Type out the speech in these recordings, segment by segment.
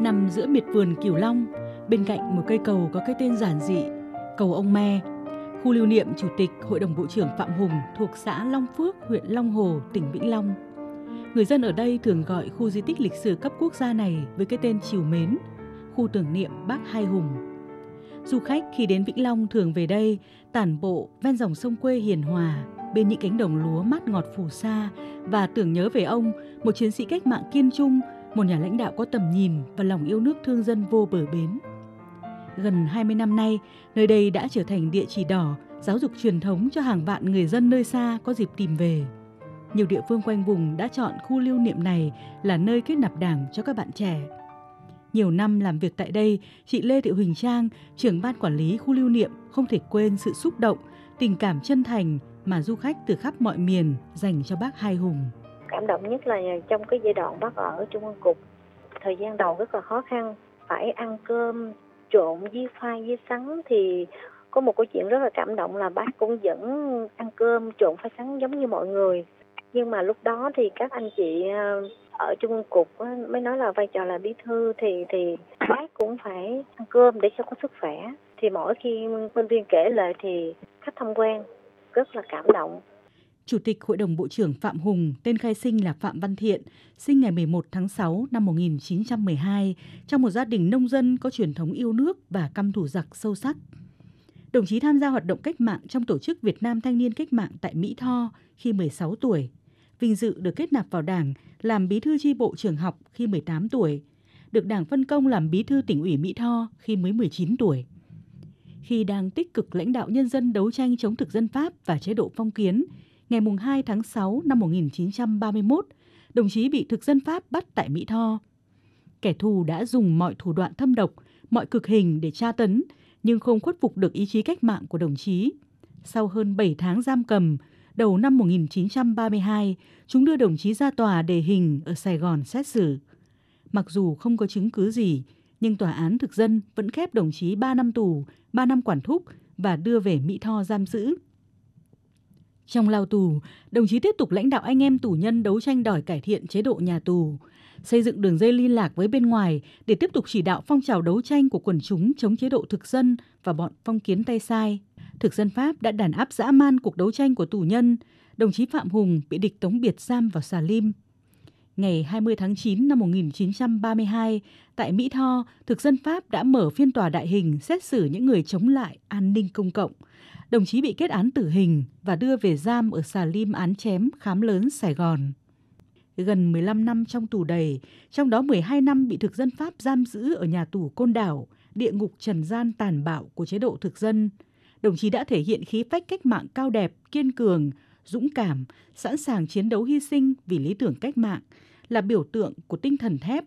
Nằm giữa miệt vườn Cửu Long, bên cạnh một cây cầu có cái tên giản dị, cầu ông Me, khu lưu niệm Chủ tịch Hội đồng Bộ trưởng Phạm Hùng thuộc xã Long Phước, huyện Long Hồ, tỉnh Vĩnh Long. Người dân ở đây thường gọi khu di tích lịch sử cấp quốc gia này với cái tên chiều mến, khu tưởng niệm Bác Hai Hùng. Du khách khi đến Vĩnh Long thường về đây tản bộ ven dòng sông quê hiền hòa, bên những cánh đồng lúa mát ngọt phù sa và tưởng nhớ về ông, một chiến sĩ cách mạng kiên trung, một nhà lãnh đạo có tầm nhìn và lòng yêu nước thương dân vô bờ bến. Gần 20 năm nay, nơi đây đã trở thành địa chỉ đỏ, giáo dục truyền thống cho hàng vạn người dân nơi xa có dịp tìm về. Nhiều địa phương quanh vùng đã chọn khu lưu niệm này là nơi kết nạp đảng cho các bạn trẻ. Nhiều năm làm việc tại đây, chị Lê Thị Huỳnh Trang, trưởng ban quản lý khu lưu niệm không thể quên sự xúc động, tình cảm chân thành mà du khách từ khắp mọi miền dành cho bác Hai Hùng. Cảm động nhất là trong cái giai đoạn bác ở Trung ương Cục, thời gian đầu rất là khó khăn, phải ăn cơm trộn với khoai với sắn thì có một câu chuyện rất là cảm động là bác cũng vẫn ăn cơm trộn khoai sắn giống như mọi người. Nhưng mà lúc đó thì các anh chị ờ, ở trung ương cục mới nói là vai trò là bí thư thì thì bác cũng phải ăn cơm để cho có sức khỏe. Thì mỗi khi nhân viên kể lại thì khách tham quan rất là cảm động. Chủ tịch Hội đồng Bộ trưởng Phạm Hùng, tên khai sinh là Phạm Văn Thiện, sinh ngày 11 tháng 6 năm 1912 trong một gia đình nông dân có truyền thống yêu nước và căm thủ giặc sâu sắc. Đồng chí tham gia hoạt động cách mạng trong tổ chức Việt Nam Thanh niên Cách mạng tại Mỹ Tho khi 16 tuổi, vinh dự được kết nạp vào Đảng làm bí thư chi bộ trường học khi 18 tuổi, được Đảng phân công làm bí thư tỉnh ủy Mỹ Tho khi mới 19 tuổi. Khi đang tích cực lãnh đạo nhân dân đấu tranh chống thực dân Pháp và chế độ phong kiến, ngày 2 tháng 6 năm 1931, đồng chí bị thực dân Pháp bắt tại Mỹ Tho. Kẻ thù đã dùng mọi thủ đoạn thâm độc, mọi cực hình để tra tấn, nhưng không khuất phục được ý chí cách mạng của đồng chí. Sau hơn 7 tháng giam cầm, đầu năm 1932, chúng đưa đồng chí ra tòa đề hình ở Sài Gòn xét xử. Mặc dù không có chứng cứ gì, nhưng tòa án thực dân vẫn khép đồng chí 3 năm tù, 3 năm quản thúc và đưa về Mỹ Tho giam giữ. Trong lao tù, đồng chí tiếp tục lãnh đạo anh em tù nhân đấu tranh đòi cải thiện chế độ nhà tù, xây dựng đường dây liên lạc với bên ngoài để tiếp tục chỉ đạo phong trào đấu tranh của quần chúng chống chế độ thực dân và bọn phong kiến tay sai. Thực dân Pháp đã đàn áp dã man cuộc đấu tranh của tù nhân, đồng chí Phạm Hùng bị địch tống biệt giam vào xà lim. Ngày 20 tháng 9 năm 1932, tại Mỹ Tho, thực dân Pháp đã mở phiên tòa đại hình xét xử những người chống lại an ninh công cộng – đồng chí bị kết án tử hình và đưa về giam ở xà lim án chém khám lớn Sài Gòn. Gần 15 năm trong tù đầy, trong đó 12 năm bị thực dân Pháp giam giữ ở nhà tù Côn Đảo, địa ngục trần gian tàn bạo của chế độ thực dân. Đồng chí đã thể hiện khí phách cách mạng cao đẹp, kiên cường, dũng cảm, sẵn sàng chiến đấu hy sinh vì lý tưởng cách mạng, là biểu tượng của tinh thần thép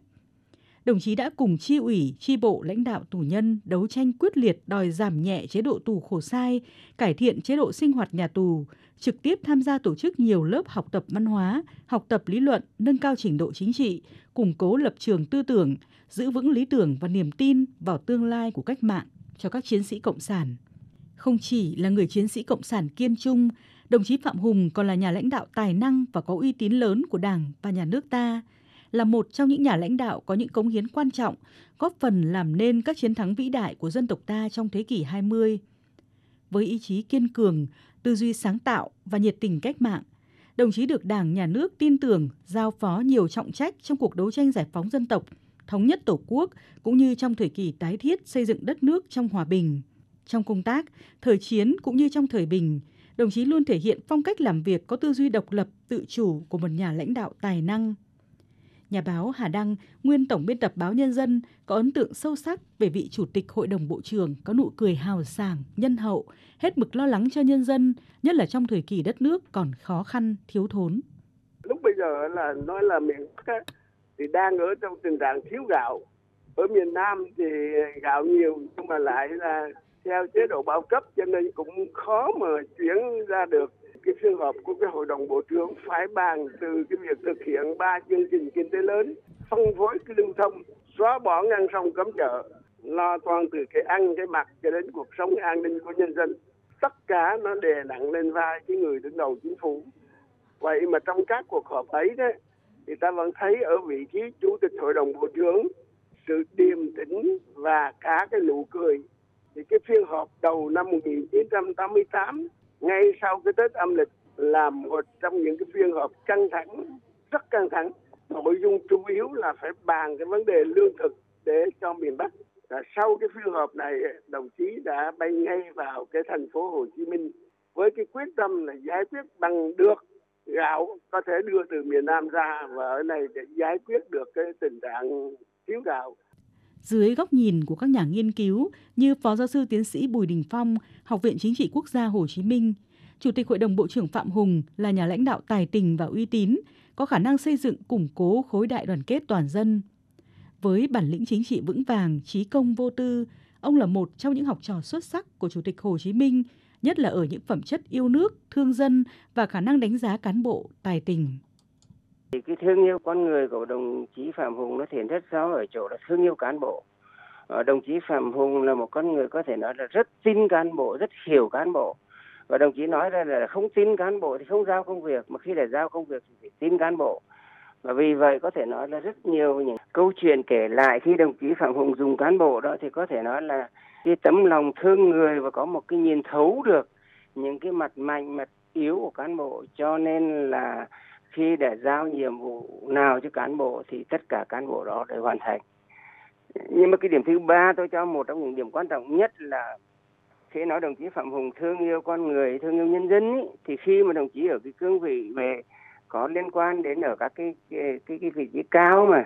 đồng chí đã cùng chi ủy, chi bộ lãnh đạo tù nhân đấu tranh quyết liệt đòi giảm nhẹ chế độ tù khổ sai, cải thiện chế độ sinh hoạt nhà tù, trực tiếp tham gia tổ chức nhiều lớp học tập văn hóa, học tập lý luận, nâng cao trình độ chính trị, củng cố lập trường tư tưởng, giữ vững lý tưởng và niềm tin vào tương lai của cách mạng cho các chiến sĩ cộng sản. Không chỉ là người chiến sĩ cộng sản kiên trung, đồng chí Phạm Hùng còn là nhà lãnh đạo tài năng và có uy tín lớn của Đảng và nhà nước ta – là một trong những nhà lãnh đạo có những cống hiến quan trọng, góp phần làm nên các chiến thắng vĩ đại của dân tộc ta trong thế kỷ 20. Với ý chí kiên cường, tư duy sáng tạo và nhiệt tình cách mạng, đồng chí được Đảng, Nhà nước tin tưởng, giao phó nhiều trọng trách trong cuộc đấu tranh giải phóng dân tộc, thống nhất Tổ quốc cũng như trong thời kỳ tái thiết xây dựng đất nước trong hòa bình. Trong công tác, thời chiến cũng như trong thời bình, đồng chí luôn thể hiện phong cách làm việc có tư duy độc lập, tự chủ của một nhà lãnh đạo tài năng nhà báo Hà Đăng, nguyên tổng biên tập báo Nhân dân, có ấn tượng sâu sắc về vị chủ tịch Hội đồng Bộ trưởng có nụ cười hào sảng, nhân hậu, hết mực lo lắng cho nhân dân, nhất là trong thời kỳ đất nước còn khó khăn, thiếu thốn. Lúc bây giờ là nói là miền Bắc thì đang ở trong tình trạng thiếu gạo. Ở miền Nam thì gạo nhiều nhưng mà lại là theo chế độ bao cấp cho nên cũng khó mà chuyển ra được cái phiên họp của cái hội đồng bộ trưởng phải bàn từ cái việc thực hiện ba chương trình kinh tế lớn, phân phối cái lưu thông, xóa bỏ ngăn sông cấm chợ, lo toan từ cái ăn, cái mặc cho đến cuộc sống an ninh của nhân dân. Tất cả nó đè nặng lên vai cái người đứng đầu chính phủ. Vậy mà trong các cuộc họp ấy đấy thì ta vẫn thấy ở vị trí chủ tịch hội đồng bộ trưởng, sự điềm tĩnh và cả cái nụ cười thì cái phiên họp đầu năm 1988 ngay sau cái Tết âm lịch, là một trong những cái phiên họp căng thẳng, rất căng thẳng nội dung chủ yếu là phải bàn cái vấn đề lương thực để cho miền Bắc và sau cái phiên họp này, đồng chí đã bay ngay vào cái thành phố Hồ Chí Minh với cái quyết tâm là giải quyết bằng được gạo có thể đưa từ miền Nam ra, và ở này để giải quyết được cái tình trạng thiếu gạo. Dưới góc nhìn của các nhà nghiên cứu như Phó Giáo sư Tiến sĩ Bùi Đình Phong, Học viện Chính trị Quốc gia Hồ Chí Minh, Chủ tịch Hội đồng Bộ trưởng Phạm Hùng là nhà lãnh đạo tài tình và uy tín, có khả năng xây dựng củng cố khối đại đoàn kết toàn dân. Với bản lĩnh chính trị vững vàng, trí công vô tư, ông là một trong những học trò xuất sắc của Chủ tịch Hồ Chí Minh, nhất là ở những phẩm chất yêu nước, thương dân và khả năng đánh giá cán bộ, tài tình. Thì cái thương yêu con người của đồng chí Phạm Hùng nó thể rất rõ ở chỗ là thương yêu cán bộ. Ờ, đồng chí Phạm Hùng là một con người có thể nói là rất tin cán bộ, rất hiểu cán bộ. Và đồng chí nói ra là không tin cán bộ thì không giao công việc, mà khi để giao công việc thì phải tin cán bộ. Và vì vậy có thể nói là rất nhiều những câu chuyện kể lại khi đồng chí Phạm Hùng dùng cán bộ đó thì có thể nói là cái tấm lòng thương người và có một cái nhìn thấu được những cái mặt mạnh, mặt yếu của cán bộ cho nên là khi để giao nhiệm vụ nào cho cán bộ thì tất cả cán bộ đó đều hoàn thành. Nhưng mà cái điểm thứ ba tôi cho một trong những điểm quan trọng nhất là khi nói đồng chí Phạm Hùng thương yêu con người, thương yêu nhân dân ý, thì khi mà đồng chí ở cái cương vị về có liên quan đến ở các cái cái cái, cái vị trí cao mà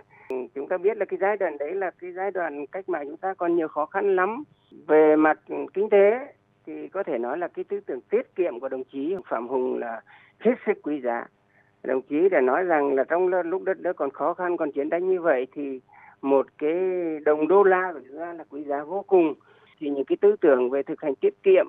chúng ta biết là cái giai đoạn đấy là cái giai đoạn cách mạng chúng ta còn nhiều khó khăn lắm về mặt kinh tế thì có thể nói là cái tư tưởng tiết kiệm của đồng chí Phạm Hùng là hết sức quý giá đồng chí đã nói rằng là trong lúc đất nước còn khó khăn còn chiến tranh như vậy thì một cái đồng đô la của chúng ta là quý giá vô cùng thì những cái tư tưởng về thực hành tiết kiệm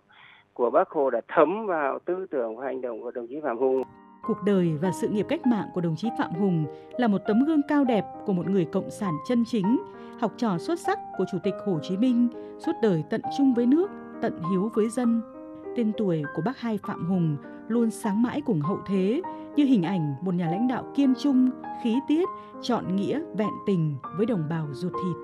của bác Hồ đã thấm vào tư tưởng và hành động của đồng chí Phạm Hùng. Cuộc đời và sự nghiệp cách mạng của đồng chí Phạm Hùng là một tấm gương cao đẹp của một người cộng sản chân chính, học trò xuất sắc của Chủ tịch Hồ Chí Minh, suốt đời tận trung với nước, tận hiếu với dân. Tên tuổi của bác hai Phạm Hùng luôn sáng mãi cùng hậu thế như hình ảnh một nhà lãnh đạo kiên trung, khí tiết, chọn nghĩa, vẹn tình với đồng bào ruột thịt.